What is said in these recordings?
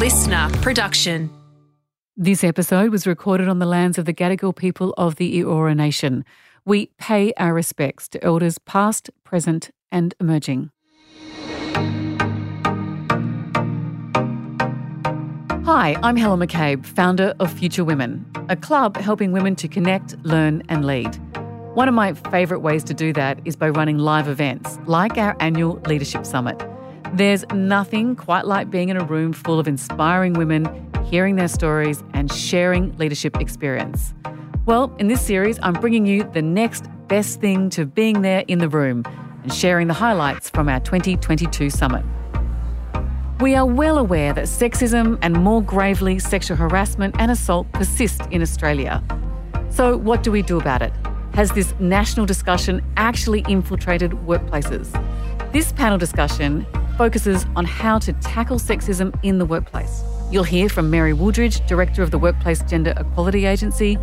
listener production. This episode was recorded on the lands of the Gadigal people of the Eora Nation. We pay our respects to elders past, present, and emerging. Hi, I'm Helen McCabe, founder of Future Women, a club helping women to connect, learn, and lead. One of my favourite ways to do that is by running live events, like our annual Leadership Summit. There's nothing quite like being in a room full of inspiring women, hearing their stories, and sharing leadership experience. Well, in this series, I'm bringing you the next best thing to being there in the room and sharing the highlights from our 2022 summit. We are well aware that sexism and more gravely, sexual harassment and assault persist in Australia. So, what do we do about it? Has this national discussion actually infiltrated workplaces? This panel discussion focuses on how to tackle sexism in the workplace. You'll hear from Mary Wooldridge, Director of the Workplace Gender Equality Agency,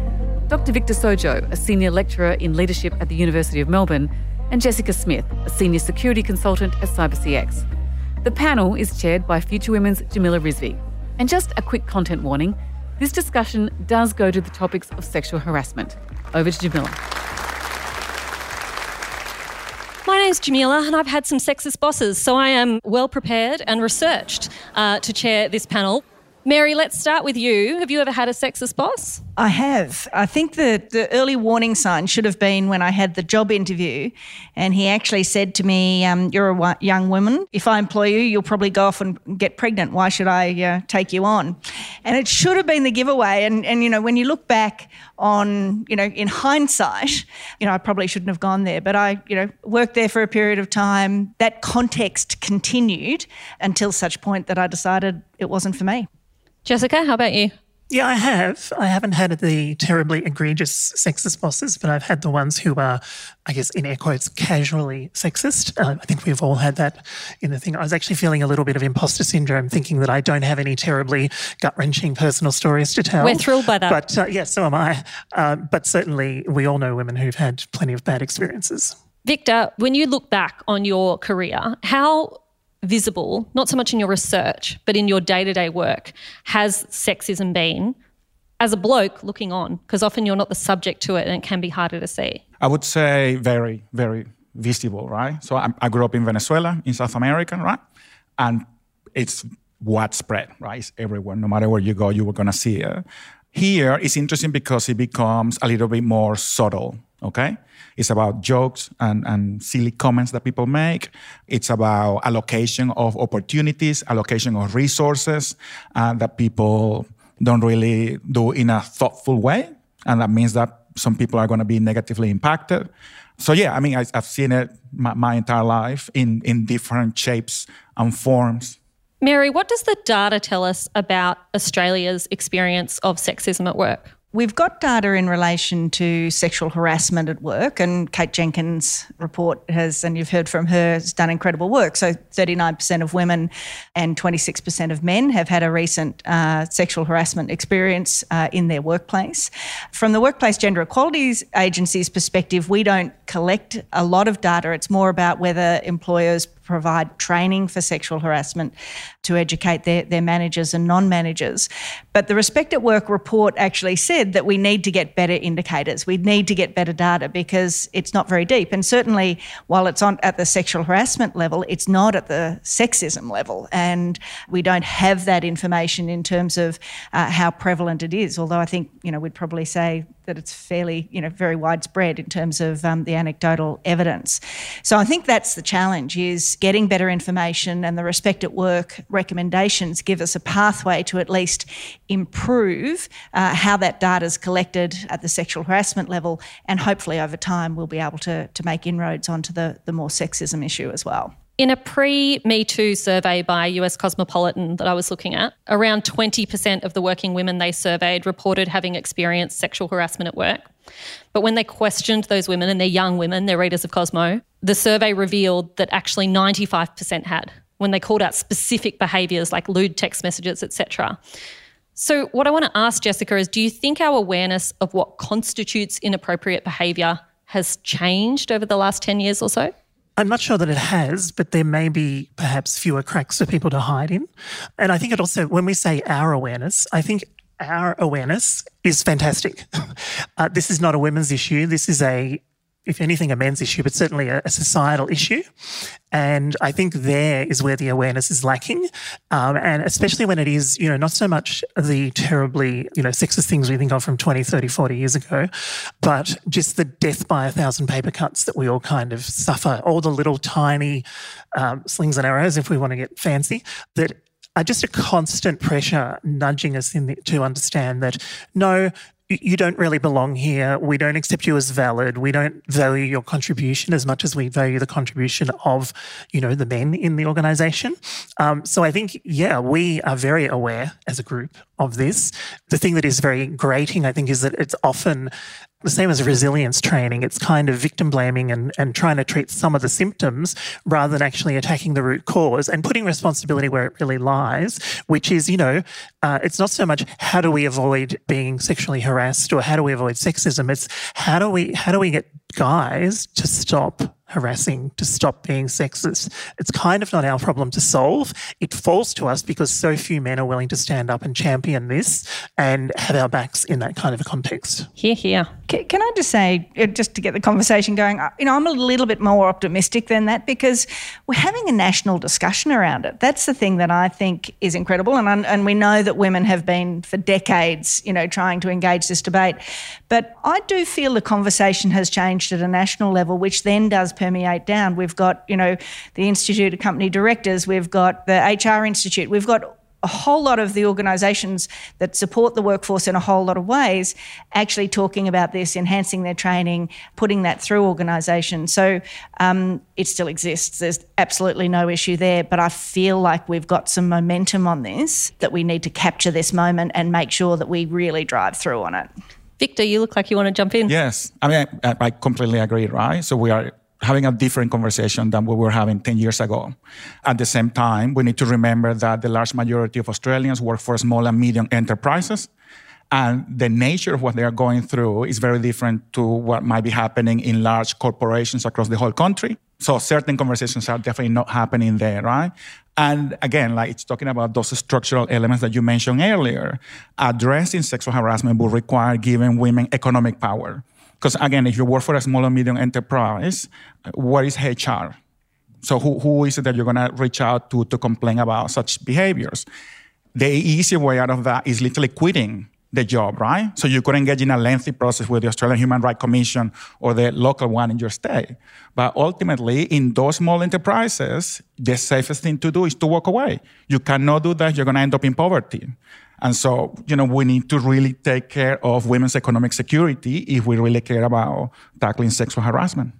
Dr. Victor Sojo, a Senior Lecturer in Leadership at the University of Melbourne, and Jessica Smith, a Senior Security Consultant at CyberCX. The panel is chaired by Future Women's Jamila Rizvi. And just a quick content warning this discussion does go to the topics of sexual harassment. Over to Jamila. My name's Jamila, and I've had some sexist bosses, so I am well prepared and researched uh, to chair this panel. Mary, let's start with you. Have you ever had a sexist boss? I have. I think the, the early warning sign should have been when I had the job interview, and he actually said to me, um, You're a young woman. If I employ you, you'll probably go off and get pregnant. Why should I uh, take you on? And it should have been the giveaway. And, and, you know, when you look back on, you know, in hindsight, you know, I probably shouldn't have gone there, but I, you know, worked there for a period of time. That context continued until such point that I decided it wasn't for me. Jessica, how about you? Yeah, I have. I haven't had the terribly egregious sexist bosses, but I've had the ones who are, I guess, in air quotes, casually sexist. Uh, I think we've all had that in the thing. I was actually feeling a little bit of imposter syndrome, thinking that I don't have any terribly gut wrenching personal stories to tell. We're thrilled by that. But uh, yes, yeah, so am I. Uh, but certainly, we all know women who've had plenty of bad experiences. Victor, when you look back on your career, how visible, not so much in your research, but in your day to day work, has sexism been as a bloke looking on? Because often you're not the subject to it and it can be harder to see. I would say very, very visible, right? So I, I grew up in Venezuela, in South America, right? And it's widespread, right? It's everywhere. No matter where you go, you were going to see it. Here, it's interesting because it becomes a little bit more subtle, okay? It's about jokes and, and silly comments that people make. It's about allocation of opportunities, allocation of resources uh, that people don't really do in a thoughtful way. And that means that some people are going to be negatively impacted. So yeah, I mean, I, have seen it my, my entire life in, in different shapes and forms. Mary, what does the data tell us about Australia's experience of sexism at work? We've got data in relation to sexual harassment at work, and Kate Jenkins' report has, and you've heard from her, has done incredible work. So, 39% of women and 26% of men have had a recent uh, sexual harassment experience uh, in their workplace. From the Workplace Gender Equality Agency's perspective, we don't collect a lot of data. It's more about whether employers provide training for sexual harassment to educate their, their managers and non managers. But the Respect at Work report actually said that we need to get better indicators. We need to get better data because it's not very deep. And certainly, while it's on at the sexual harassment level, it's not at the sexism level. And we don't have that information in terms of uh, how prevalent it is. Although I think, you know, we'd probably say that it's fairly, you know, very widespread in terms of um, the anecdotal evidence. So I think that's the challenge is getting better information and the respect at work recommendations give us a pathway to at least improve uh, how that data is collected at the sexual harassment level and hopefully over time we'll be able to, to make inroads onto the, the more sexism issue as well. In a pre Me Too survey by US Cosmopolitan that I was looking at, around 20% of the working women they surveyed reported having experienced sexual harassment at work. But when they questioned those women, and they're young women, they're readers of Cosmo, the survey revealed that actually 95% had when they called out specific behaviours like lewd text messages, etc. So, what I want to ask Jessica is do you think our awareness of what constitutes inappropriate behaviour has changed over the last 10 years or so? I'm not sure that it has, but there may be perhaps fewer cracks for people to hide in. And I think it also, when we say our awareness, I think our awareness is fantastic. Uh, this is not a women's issue. This is a if anything, a men's issue, but certainly a, a, societal issue. And I think there is where the awareness is lacking. Um, and especially when it is, you know, not so much the terribly, you know, sexist things we think of from 20, 30, 40 years ago, but just the death by a thousand paper cuts that we all kind of suffer, all the little tiny um, slings and arrows, if we want to get fancy, that are just a constant pressure nudging us in the, to understand that no, you don't really belong here. We don't accept you as valid. We don't value your contribution as much as we value the contribution of, you know, the men in the organization. Um, so I think, yeah, we are very aware as a group of this. The thing that is very grating, I think, is that it's often the same as resilience training. It's kind of victim blaming and, and trying to treat some of the symptoms rather than actually attacking the root cause and putting responsibility where it really lies, which is, you know, uh, it's not so much how do we avoid being sexually harassed or how do we avoid sexism. It's how do we how do we get guys to stop harassing, to stop being sexist. It's kind of not our problem to solve. It falls to us because so few men are willing to stand up and champion this and have our backs in that kind of a context. Here, here. Can I just say, uh, just to get the conversation going, uh, you know, I'm a little bit more optimistic than that because we're having a national discussion around it. That's the thing that I think is incredible. And, and we know that women have been for decades, you know, trying to engage this debate. But I do feel the conversation has changed at a national level, which then does permeate down. We've got, you know, the Institute of Company Directors, we've got the HR Institute, we've got a whole lot of the organisations that support the workforce in a whole lot of ways actually talking about this, enhancing their training, putting that through organisations. So um, it still exists. There's absolutely no issue there. But I feel like we've got some momentum on this that we need to capture this moment and make sure that we really drive through on it. Victor, you look like you want to jump in. Yes. I mean, I, I completely agree, right? So we are having a different conversation than we were having 10 years ago. At the same time, we need to remember that the large majority of Australians work for small and medium enterprises. And the nature of what they are going through is very different to what might be happening in large corporations across the whole country. So certain conversations are definitely not happening there, right? And again, like it's talking about those structural elements that you mentioned earlier. Addressing sexual harassment will require giving women economic power. Because again, if you work for a small or medium enterprise, what is HR? So who, who is it that you're going to reach out to to complain about such behaviors? The easy way out of that is literally quitting the job, right? So you could engage in a lengthy process with the Australian Human Rights Commission or the local one in your state. But ultimately, in those small enterprises, the safest thing to do is to walk away. You cannot do that, you're going to end up in poverty. And so, you know, we need to really take care of women's economic security if we really care about tackling sexual harassment.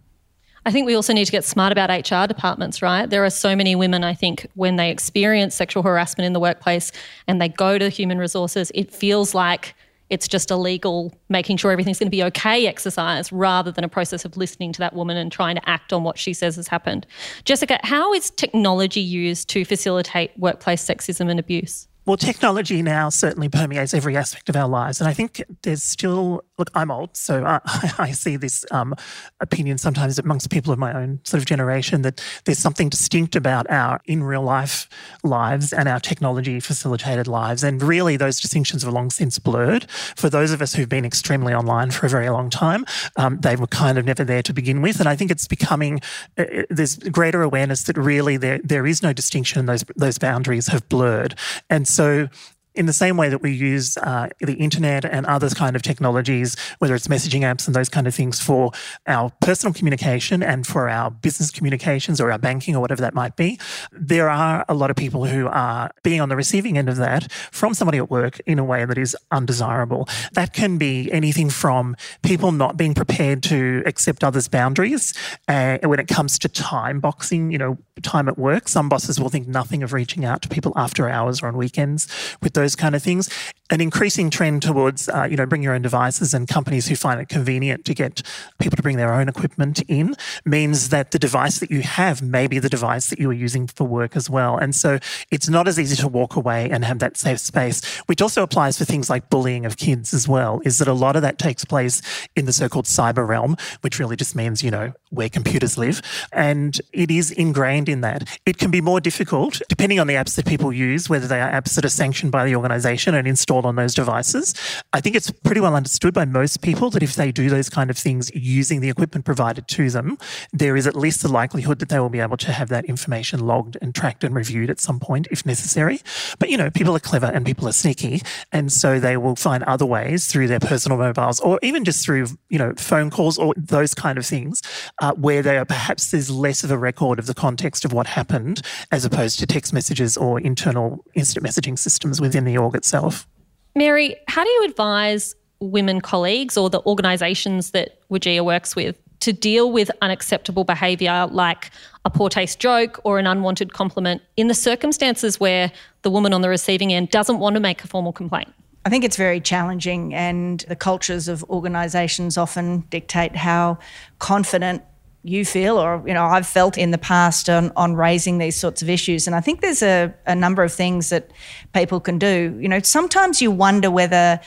I think we also need to get smart about HR departments, right? There are so many women, I think, when they experience sexual harassment in the workplace and they go to human resources, it feels like it's just a legal making sure everything's going to be okay exercise rather than a process of listening to that woman and trying to act on what she says has happened. Jessica, how is technology used to facilitate workplace sexism and abuse? Well, technology now certainly permeates every aspect of our lives. And I think there's still, look, I'm old, so I, I see this um, opinion sometimes amongst people of my own sort of generation that there's something distinct about our in real life lives and our technology facilitated lives. And really, those distinctions have long since blurred. For those of us who've been extremely online for a very long time, um, they were kind of never there to begin with. And I think it's becoming, uh, uh there's greater awareness that really there, there is no distinction, those, those boundaries have blurred. And so in the same way that we use uh, the internet and other kind of technologies, whether it's messaging apps and those kind of things for our personal communication and for our business communications or our banking or whatever that might be, there are a lot of people who are being on the receiving end of that from somebody at work in a way that is undesirable. That can be anything from people not being prepared to accept others' boundaries uh, when it comes to time boxing, you know, time at work. Some bosses will think nothing of reaching out to people after hours or on weekends with those those kind of things. an increasing trend towards, uh, you know, bring your own devices and companies who find it convenient to get people to bring their own equipment in means that the device that you have may be the device that you are using for work as well. And so it's not as easy to walk away and have that safe space, which also applies for things like bullying of kids as well, is that a lot of that takes place in the so-called cyber realm, which really just means, you know, where computers live. And it is ingrained in that. It can be more difficult depending on the apps that people use, whether they are apps that are sanctioned by the organization and installed on those devices. I think it's pretty well understood by most people that if they do those kind of things using the equipment provided to them, there is at least the likelihood that they will be able to have that information logged and tracked and reviewed at some point if necessary. But, you know, people are clever and people are sneaky. And so they will find other ways through their personal mobiles or even just through, you know, phone calls or those kind of things uh, where they are perhaps there's less of a record of the context of what happened as opposed to text messages or internal instant messaging systems within the org itself. Mary, how do you advise women colleagues or the organisations that WGEA works with to deal with unacceptable behaviour like a poor taste joke or an unwanted compliment in the circumstances where the woman on the receiving end doesn't want to make a formal complaint? I think it's very challenging, and the cultures of organisations often dictate how confident you feel or you know I've felt in the past on, on raising these sorts of issues. And I think there's a, a number of things that people can do. You know sometimes you wonder whether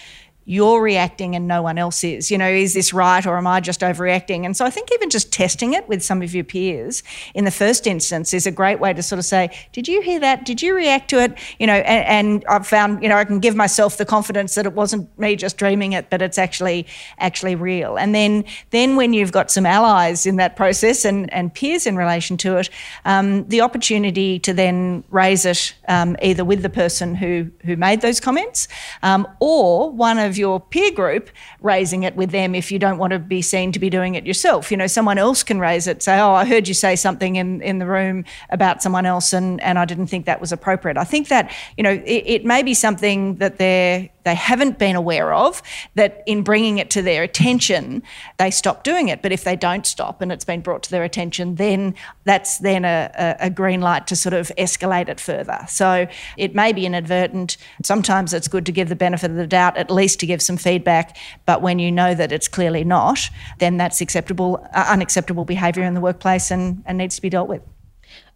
you're reacting and no one else is. You know, is this right or am I just overreacting? And so I think even just testing it with some of your peers in the first instance is a great way to sort of say, did you hear that? Did you react to it? You know, and, and I've found, you know, I can give myself the confidence that it wasn't me just dreaming it, but it's actually actually real. And then then when you've got some allies in that process and, and peers in relation to it, um, the opportunity to then raise it um, either with the person who who made those comments um, or one of your peer group raising it with them if you don't want to be seen to be doing it yourself. You know, someone else can raise it, say, Oh, I heard you say something in, in the room about someone else and, and I didn't think that was appropriate. I think that, you know, it, it may be something that they're they haven't been aware of, that in bringing it to their attention, they stop doing it. But if they don't stop and it's been brought to their attention, then that's then a, a, green light to sort of escalate it further. So it may be inadvertent. Sometimes it's good to give the benefit of the doubt, at least to give some feedback. But when you know that it's clearly not, then that's acceptable, uh, unacceptable behaviour in the workplace and, and needs to be dealt with.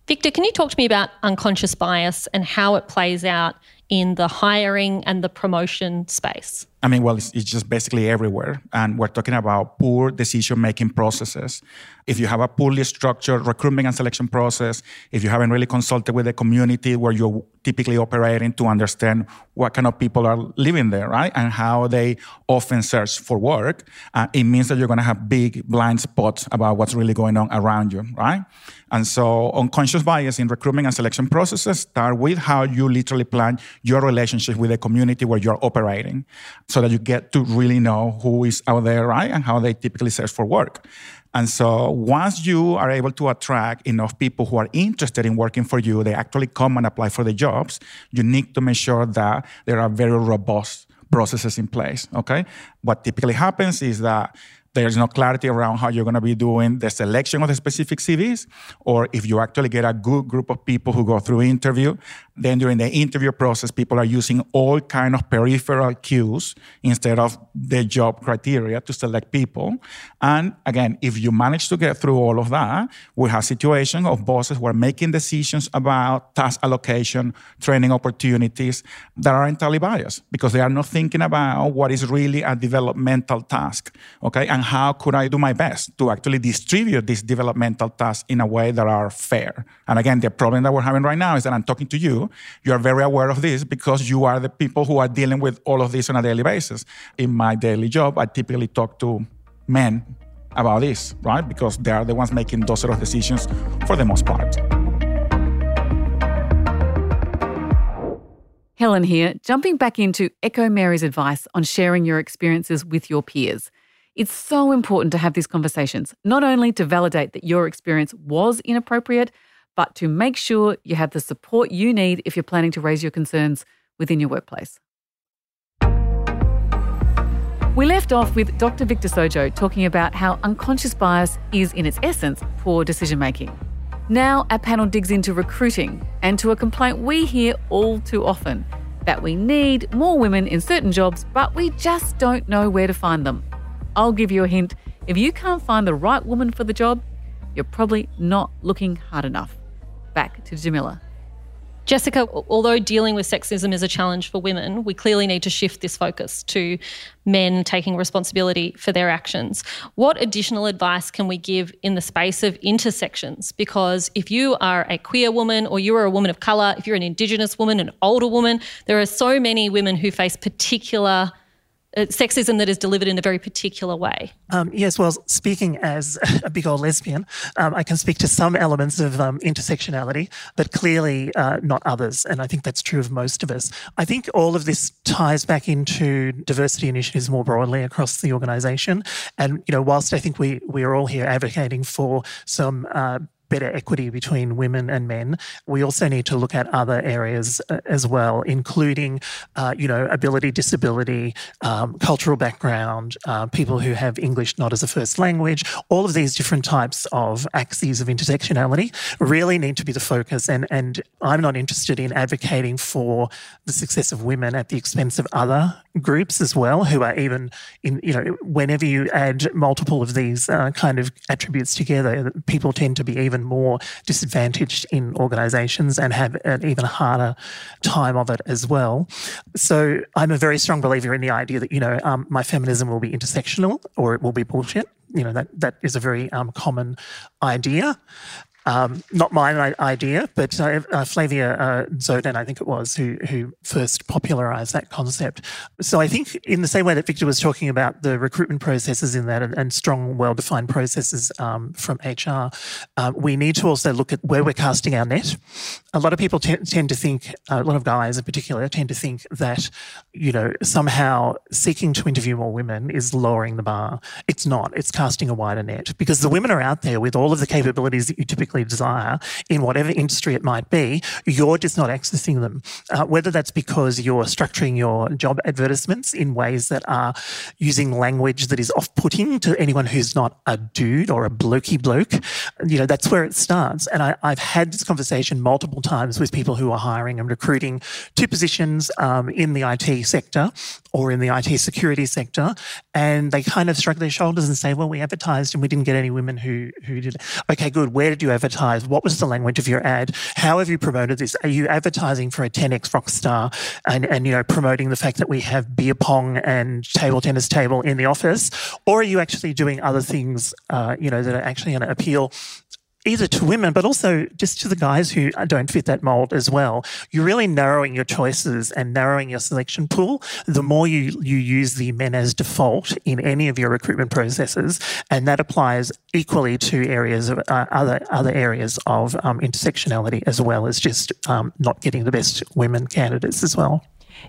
Victor, can you talk to me about unconscious bias and how it plays out in the hiring and the promotion space? I mean, well, it's, it's, just basically everywhere. And we're talking about poor decision making processes. If you have a poorly structured recruitment and selection process, if you haven't really consulted with the community where you're typically operating to understand what kind of people are living there, right? And how they often search for work, uh, it means that you're going to have big blind spots about what's really going on around you, right? And so unconscious bias in recruitment and selection processes start with how you literally plan your relationship with the community where you're operating so that you get to really know who is out there, right? And how they typically search for work. And so once you are able to attract enough people who are interested in working for you, they actually come and apply for the jobs, you need to make sure that there are very robust processes in place. Okay. What typically happens is that there's no clarity around how you're going to be doing the selection of the specific CVs, or if you actually get a good group of people who go through interview, then during the interview process, people are using all kind of peripheral cues instead of the job criteria to select people. And again, if you manage to get through all of that, we have situation of bosses who are making decisions about task allocation, training opportunities that are entirely biased because they are not thinking about what is really a developmental task. Okay, and how could I do my best to actually distribute these developmental tasks in a way that are fair? And again, the problem that we're having right now is that I'm talking to you. You are very aware of this because you are the people who are dealing with all of this on a daily basis. In my daily job, I typically talk to men about this, right? Because they are the ones making those sort of decisions for the most part. Helen here, jumping back into Echo Mary's advice on sharing your experiences with your peers. It's so important to have these conversations, not only to validate that your experience was inappropriate, but to make sure you have the support you need if you're planning to raise your concerns within your workplace. We left off with Dr. Victor Sojo talking about how unconscious bias is, in its essence, poor decision making. Now, our panel digs into recruiting and to a complaint we hear all too often that we need more women in certain jobs, but we just don't know where to find them. I'll give you a hint if you can't find the right woman for the job, you're probably not looking hard enough. Back to Jamila. Jessica, although dealing with sexism is a challenge for women, we clearly need to shift this focus to men taking responsibility for their actions. What additional advice can we give in the space of intersections? Because if you are a queer woman or you are a woman of colour, if you're an Indigenous woman, an older woman, there are so many women who face particular uh, sexism that is delivered in a very particular way. Um, yes, well, speaking as a big old lesbian, um, I can speak to some elements of um, intersectionality, but clearly uh, not others. And I think that's true of most of us. I think all of this ties back into diversity initiatives more broadly across the organisation. And, you know, whilst I think we, we are all here advocating for some uh, better equity between women and men. We also need to look at other areas uh, as well, including, uh, you know, ability, disability, um, cultural background, uh, people who have English not as a first language. All of these different types of axes of intersectionality really need to be the focus. And and I'm not interested in advocating for the success of women at the expense of other groups as well, who are even in, you know, whenever you add multiple of these uh, kind of attributes together, people tend to be even more disadvantaged in organisations and have an even harder time of it as well. So I'm a very strong believer in the idea that you know um, my feminism will be intersectional or it will be bullshit. You know that that is a very um, common idea. Um, not my idea, but uh, uh, Flavia uh, Dzodan, I think it was, who who first popularised that concept. So I think, in the same way that Victor was talking about the recruitment processes in that and, and strong, well-defined processes um, from HR, uh, we need to also look at where we're casting our net. A lot of people t- tend to think, a lot of guys in particular, tend to think that you know somehow seeking to interview more women is lowering the bar. It's not. It's casting a wider net because the women are out there with all of the capabilities that you typically desire in whatever industry it might be, you're just not accessing them. Uh, whether that's because you're structuring your job advertisements in ways that are using language that is off putting to anyone who's not a dude or a blokey bloke, you know, that's where it starts. And I, have had this conversation multiple times with people who are hiring and recruiting to positions um, in the IT sector or in the IT security sector. And they kind of shrug their shoulders and say, well, we advertised and we didn't get any women who, who did. Okay, good. Where did you advertise? Advertise? What was the language of your ad? How have you promoted this? Are you advertising for a 10x Rockstar and, and you know promoting the fact that we have beer pong and table tennis table in the office, or are you actually doing other things uh, you know that are actually going to appeal either to women, but also just to the guys who don't fit that mold as well. You're really narrowing your choices and narrowing your selection pool. The more you, you use the men as default in any of your recruitment processes, and that applies equally to areas of uh, other other areas of um, intersectionality as well as just um, not getting the best women candidates as well.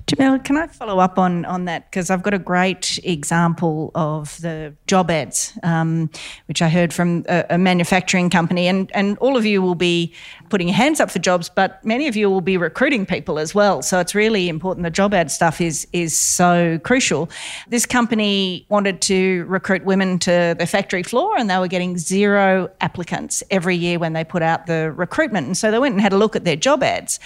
Jamila, can I follow up on, on that? Because I've got a great example of the job ads, um, which I heard from a, a, manufacturing company. And, and all of you will be putting your hands up for jobs, but many of you will be recruiting people as well. So it's really important. The job ad stuff is, is so crucial. This company wanted to recruit women to the factory floor, and they were getting zero applicants every year when they put out the recruitment. And so they went and had a look at their job ads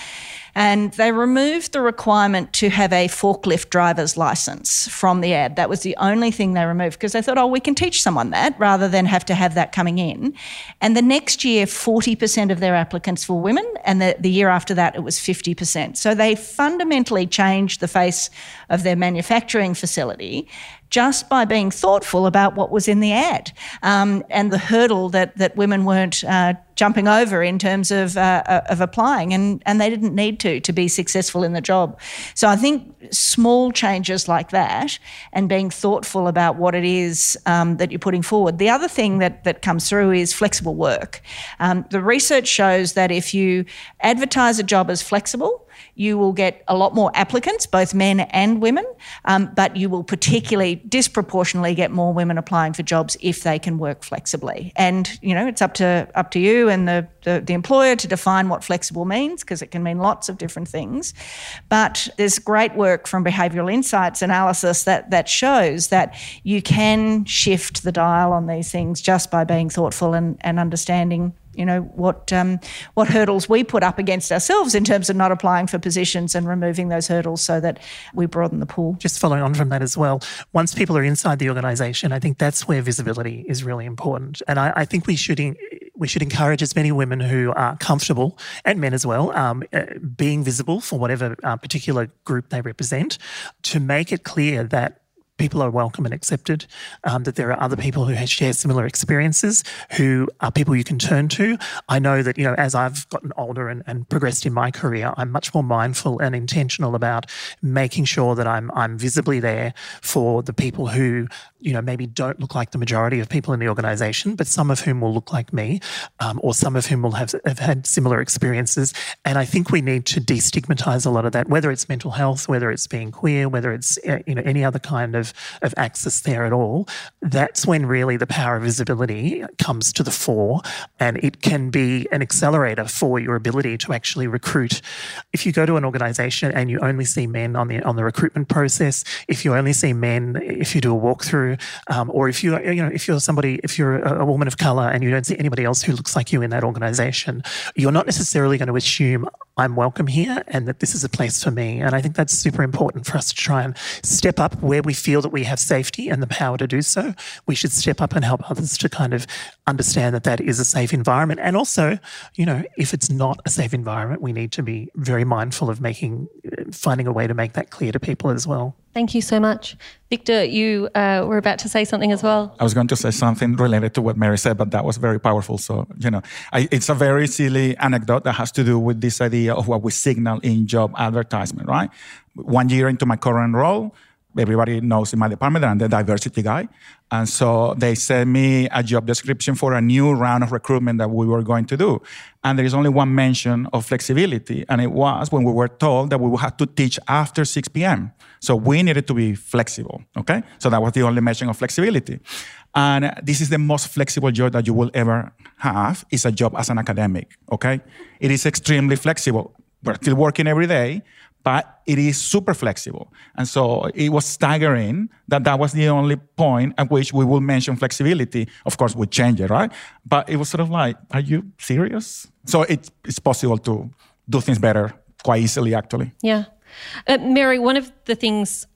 and they removed the requirement to have a forklift driver's license from the ad. That was the only thing they removed because they thought, oh, we can teach someone that rather than have to have that coming in. And the next year, 40% of their applicants were women, and the, the year after that, it was 50%. So they fundamentally changed the face of their manufacturing facility just by being thoughtful about what was in the ad um, and the hurdle that, that women weren't uh, jumping over in terms of, uh, uh, of applying, and, and they didn't need to to be successful in the job. So I think small changes like that and being thoughtful about what it is um, that you're putting forward. The other thing that, that comes through is flexible work. Um, the research shows that if you advertise a job as flexible, you will get a lot more applicants, both men and women, um, but you will particularly disproportionately get more women applying for jobs if they can work flexibly. And you know, it's up to up to you and the the, the employer to define what flexible means because it can mean lots of different things. But there's great work from behavioural insights analysis that that shows that you can shift the dial on these things just by being thoughtful and, and understanding you know what um, what hurdles we put up against ourselves in terms of not applying for positions and removing those hurdles so that we broaden the pool. Just following on from that as well, once people are inside the organisation, I think that's where visibility is really important, and I, I think we should. In, we should encourage as many women who are comfortable and men as well um, uh, being visible for whatever uh, particular group they represent to make it clear that people are welcome and accepted, um, that there are other people who share similar experiences, who are people you can turn to. I know that, you know, as I've gotten older and, and progressed in my career, I'm much more mindful and intentional about making sure that I'm, I'm visibly there for the people who, you know, maybe don't look like the majority of people in the organisation, but some of whom will look like me, um, or some of whom will have, have had similar experiences. And I think we need to destigmatise a lot of that, whether it's mental health, whether it's being queer, whether it's, uh, you know, any other kind of of, access there at all, that's when really the power of visibility comes to the fore and it can be an accelerator for your ability to actually recruit. If you go to an organization and you only see men on the on the recruitment process, if you only see men, if you do a walkthrough, um, or if you you know if you're somebody if you're a, a woman of color and you don't see anybody else who looks like you in that organization, you're not necessarily going to assume I'm welcome here and that this is a place for me. And I think that's super important for us to try and step up where we feel that we have safety and the power to do so. We should step up and help others to kind of understand that that is a safe environment. And also, you know, if it's not a safe environment, we need to be very mindful of making, finding a way to make that clear to people as well. Thank you so much. Victor, you uh, were about to say something as well. I was going to say something related to what Mary said, but that was very powerful. So, you know, I, it's a very silly anecdote that has to do with this idea of what we signal in job advertisement, right? One year into my current role, everybody knows in my department that I'm the diversity guy. And so they sent me a job description for a new round of recruitment that we were going to do. And there is only one mention of flexibility. And it was when we were told that we would have to teach after 6 p.m. So we needed to be flexible. Okay. So that was the only mention of flexibility. And this is the most flexible job that you will ever have is a job as an academic. Okay. It is extremely flexible. We're still working every day, but it is super flexible. And so it was staggering that that was the only point at which we will mention flexibility. Of course, we change it, right? But it was sort of like, are you serious? So it, it's possible to do things better quite easily, actually. Yeah. Uh, Mary, one of the things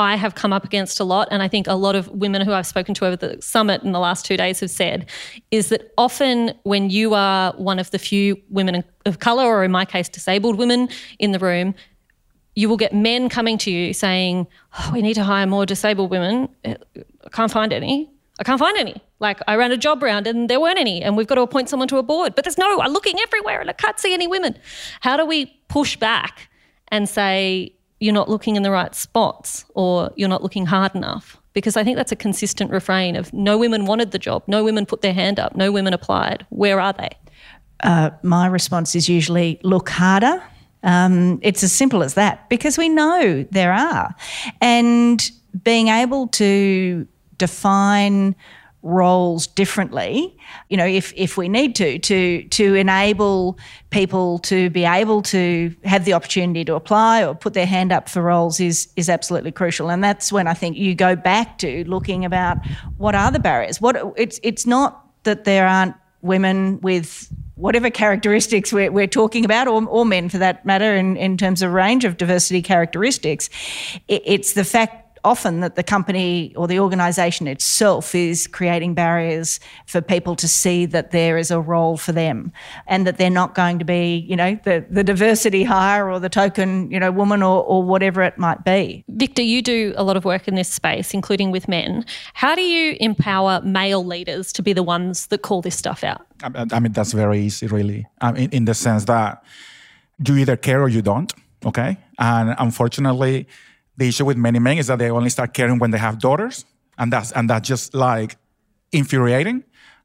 I have come up against a lot, and I think a lot of women who I've spoken to over the summit in the last two days have said, is that often when you are one of the few women of colour, or in my case, disabled women in the room, you will get men coming to you saying, oh, We need to hire more disabled women. I can't find any. I can't find any. Like, I ran a job round and there weren't any, and we've got to appoint someone to a board, but there's no, I'm looking everywhere and I can't see any women. How do we push back and say, You're not looking in the right spots or you're not looking hard enough? Because I think that's a consistent refrain of no women wanted the job, no women put their hand up, no women applied. Where are they? Uh, my response is usually look harder um, it's as simple as that because we know there are. And being able to define roles differently you know if if we need to to to enable people to be able to have the opportunity to apply or put their hand up for roles is is absolutely crucial. And that's when i think you go back to looking about what are the barriers? What it's it's not that there aren't women with whatever characteristics we're, we're talking about, or, or, men for that matter, in, in terms of range of diversity characteristics, it, it's the fact often that the company or the organisation itself is creating barriers for people to see that there is a role for them and that they're not going to be, you know, the, the diversity hire or the token, you know, woman or, or whatever it might be. Victor, you do a lot of work in this space, including with men. How do you empower male leaders to be the ones that call this stuff out? I mean, that's very easy, really, I mean, in the sense that you either care or you don't, okay? And unfortunately, the issue with many men is that they only start caring when they have daughters, and that's and that's just like infuriating.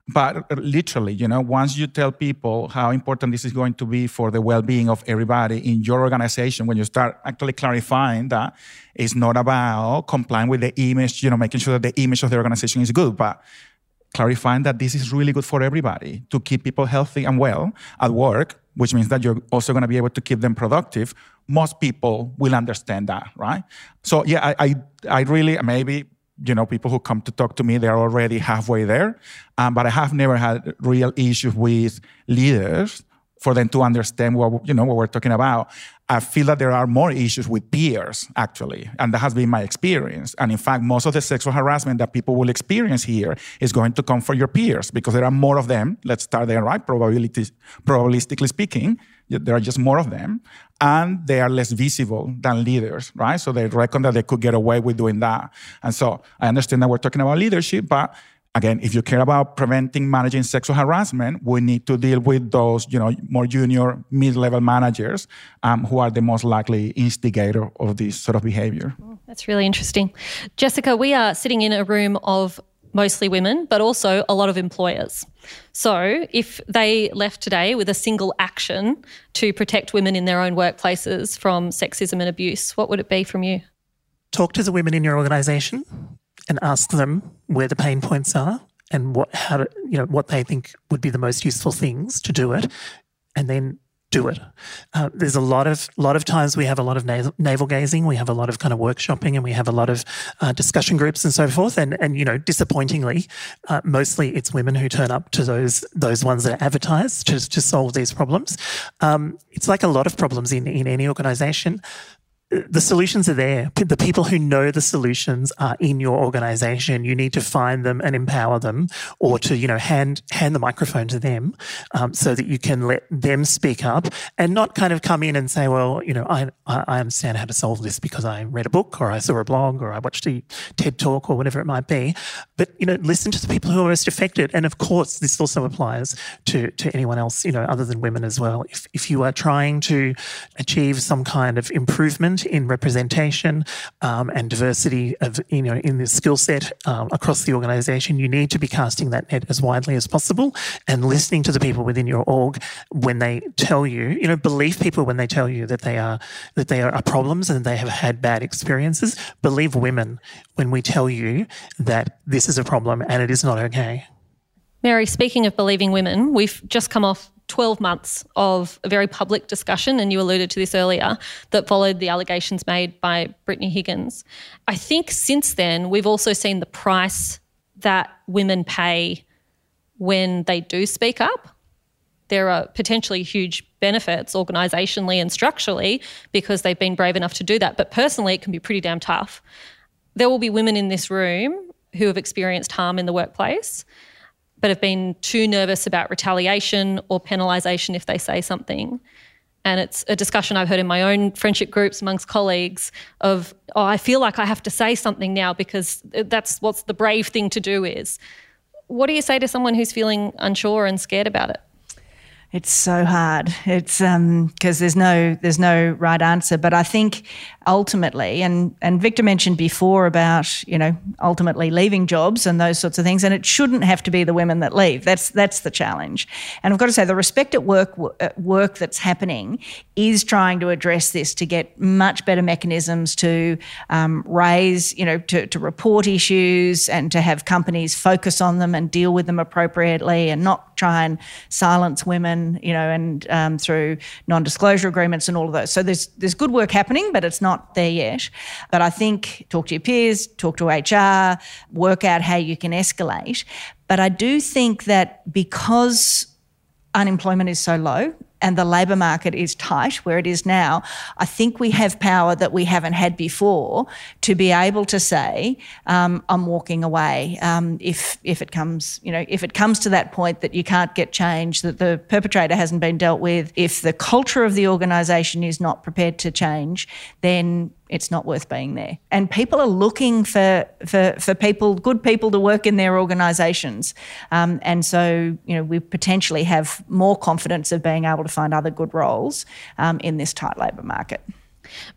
But literally, you know, once you tell people how important this is going to be for the well-being of everybody in your organization, when you start actually clarifying that it's not about complying with the image, you know, making sure that the image of the organization is good, but clarifying that this is really good for everybody to keep people healthy and well at work, which means that you're also going to be able to keep them productive most people will understand that, right? So yeah, I, I, I really maybe you know, people who come to talk to me, they're already halfway there. Um, but I have never had real issues with leaders for them to understand what you know what we're talking about. I feel that there are more issues with peers actually, and that has been my experience. And in fact, most of the sexual harassment that people will experience here is going to come from your peers because there are more of them. Let's start there, right? Probabilistically speaking, there are just more of them, and they are less visible than leaders, right? So they reckon that they could get away with doing that. And so I understand that we're talking about leadership, but again, if you care about preventing managing sexual harassment, we need to deal with those, you know, more junior, mid-level managers um, who are the most likely instigator of this sort of behavior. That's really interesting. Jessica, we are sitting in a room of mostly women, but also a lot of employers. So, if they left today with a single action to protect women in their own workplaces from sexism and abuse, what would it be from you? Talk to the women in your organisation and ask them where the pain points are and what how to, you know what they think would be the most useful things to do it, and then do it. Uh, there's a lot of lot of times we have a lot of navel, navel, gazing, we have a lot of kind of workshopping, and we have a lot of uh, discussion groups and so forth. And and you know, disappointingly, uh, mostly it's women who turn up to those those ones that are advertised to to solve these problems. Um, it's like a lot of problems in in any organisation the solutions are there. The people who know the solutions are in your organization. You need to find them and empower them, or to you know hand hand the microphone to them, um, so that you can let them speak up and not kind of come in and say, well, you know, I I understand how to solve this because I read a book or I saw a blog or I watched a TED talk or whatever it might be. But you know, listen to the people who are most affected, and of course, this also applies to to anyone else, you know, other than women as well. If if you are trying to achieve some kind of improvement in representation um, and diversity of you know in the skill set um, across the organisation, you need to be casting that net as widely as possible and listening to the people within your org when they tell you, you know, believe people when they tell you that they are that they are problems and they have had bad experiences. Believe women when we tell you that this is a problem and it is not okay. Mary, speaking of believing women, we've just come off 12 months of a very public discussion, and you alluded to this earlier, that followed the allegations made by Brittany Higgins. I think since then, we've also seen the price that women pay when they do speak up. There are potentially huge benefits organisationally and structurally because they've been brave enough to do that. But personally, it can be pretty damn tough. There will be women in this room who have experienced harm in the workplace but have been too nervous about retaliation or penalisation if they say something. And it's a discussion I've heard in my own friendship groups amongst colleagues of, oh, I feel like I have to say something now because that's what's the brave thing to do is. What do you say to someone who's feeling unsure and scared about it? It's so hard. It's because um, there's no there's no right answer. But I think ultimately, and and Victor mentioned before about you know ultimately leaving jobs and those sorts of things, and it shouldn't have to be the women that leave. That's that's the challenge. And I've got to say, the respect at work work that's happening is trying to address this to get much better mechanisms to um, raise you know to to report issues and to have companies focus on them and deal with them appropriately and not try and silence women you know, and um, through non-disclosure agreements and all of those. So there's there's good work happening, but it's not there yet. But I think talk to your peers, talk to HR, work out how you can escalate. But I do think that because unemployment is so low and the labour market is tight where it is now, I think we have power that we haven't had before to be able to say, um, "I'm walking away." Um, if if it comes, you know, if it comes to that point that you can't get change, that the perpetrator hasn't been dealt with, if the culture of the organisation is not prepared to change, then it's not worth being there. And people are looking for for, for people, good people to work in their organisations. Um, and so, you know, we potentially have more confidence of being able to find other good roles um, in this tight labour market.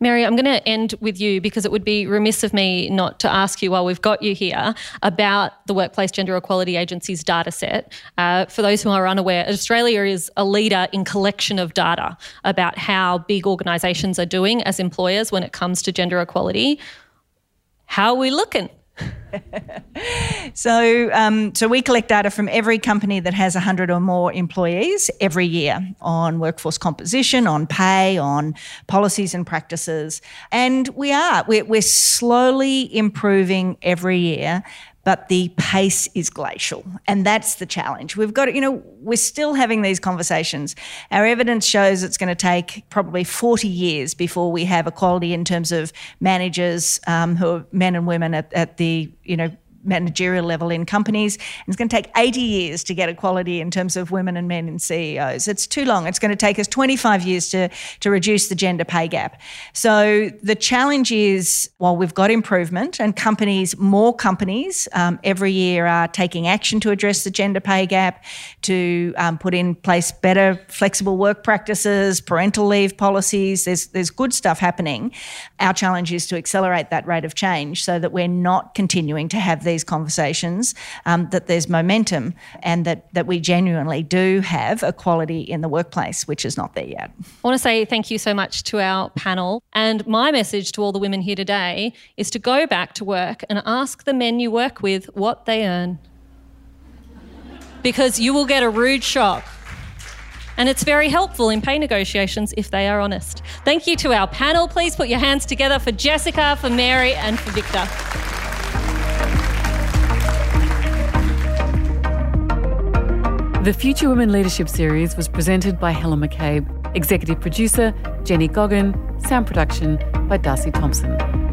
Mary, I'm going to end with you because it would be remiss of me not to ask you while we've got you here about the Workplace Gender Equality Agency's data set. Uh, for those who are unaware, Australia is a leader in collection of data about how big organisations are doing as employers when it comes to gender equality. How are we looking? so, um, so we collect data from every company that has 100 or more employees every year on workforce composition, on pay, on policies and practices. And we are, we're, we're slowly improving every year but the pace is glacial. And that's the challenge. We've got, you know, we're still having these conversations. Our evidence shows it's going to take probably 40 years before we have equality in terms of managers um, who are men and women at, at the, you know, managerial level in companies. And it's going to take 80 years to get equality in terms of women and men in CEOs. It's too long. It's going to take us 25 years to, to reduce the gender pay gap. So the challenge is while we've got improvement and companies, more companies um, every year are taking action to address the gender pay gap, to um, put in place better flexible work practices, parental leave policies. There's, there's good stuff happening. Our challenge is to accelerate that rate of change so that we're not continuing to have these these conversations, um, that there's momentum and that, that we genuinely do have equality in the workplace, which is not there yet. I want to say thank you so much to our panel. And my message to all the women here today is to go back to work and ask the men you work with what they earn. Because you will get a rude shock and it's very helpful in pay negotiations if they are honest. Thank you to our panel. Please put your hands together for Jessica, for Mary, and for Victor. The Future Women Leadership Series was presented by Helen McCabe, executive producer Jenny Goggin, sound production by Darcy Thompson.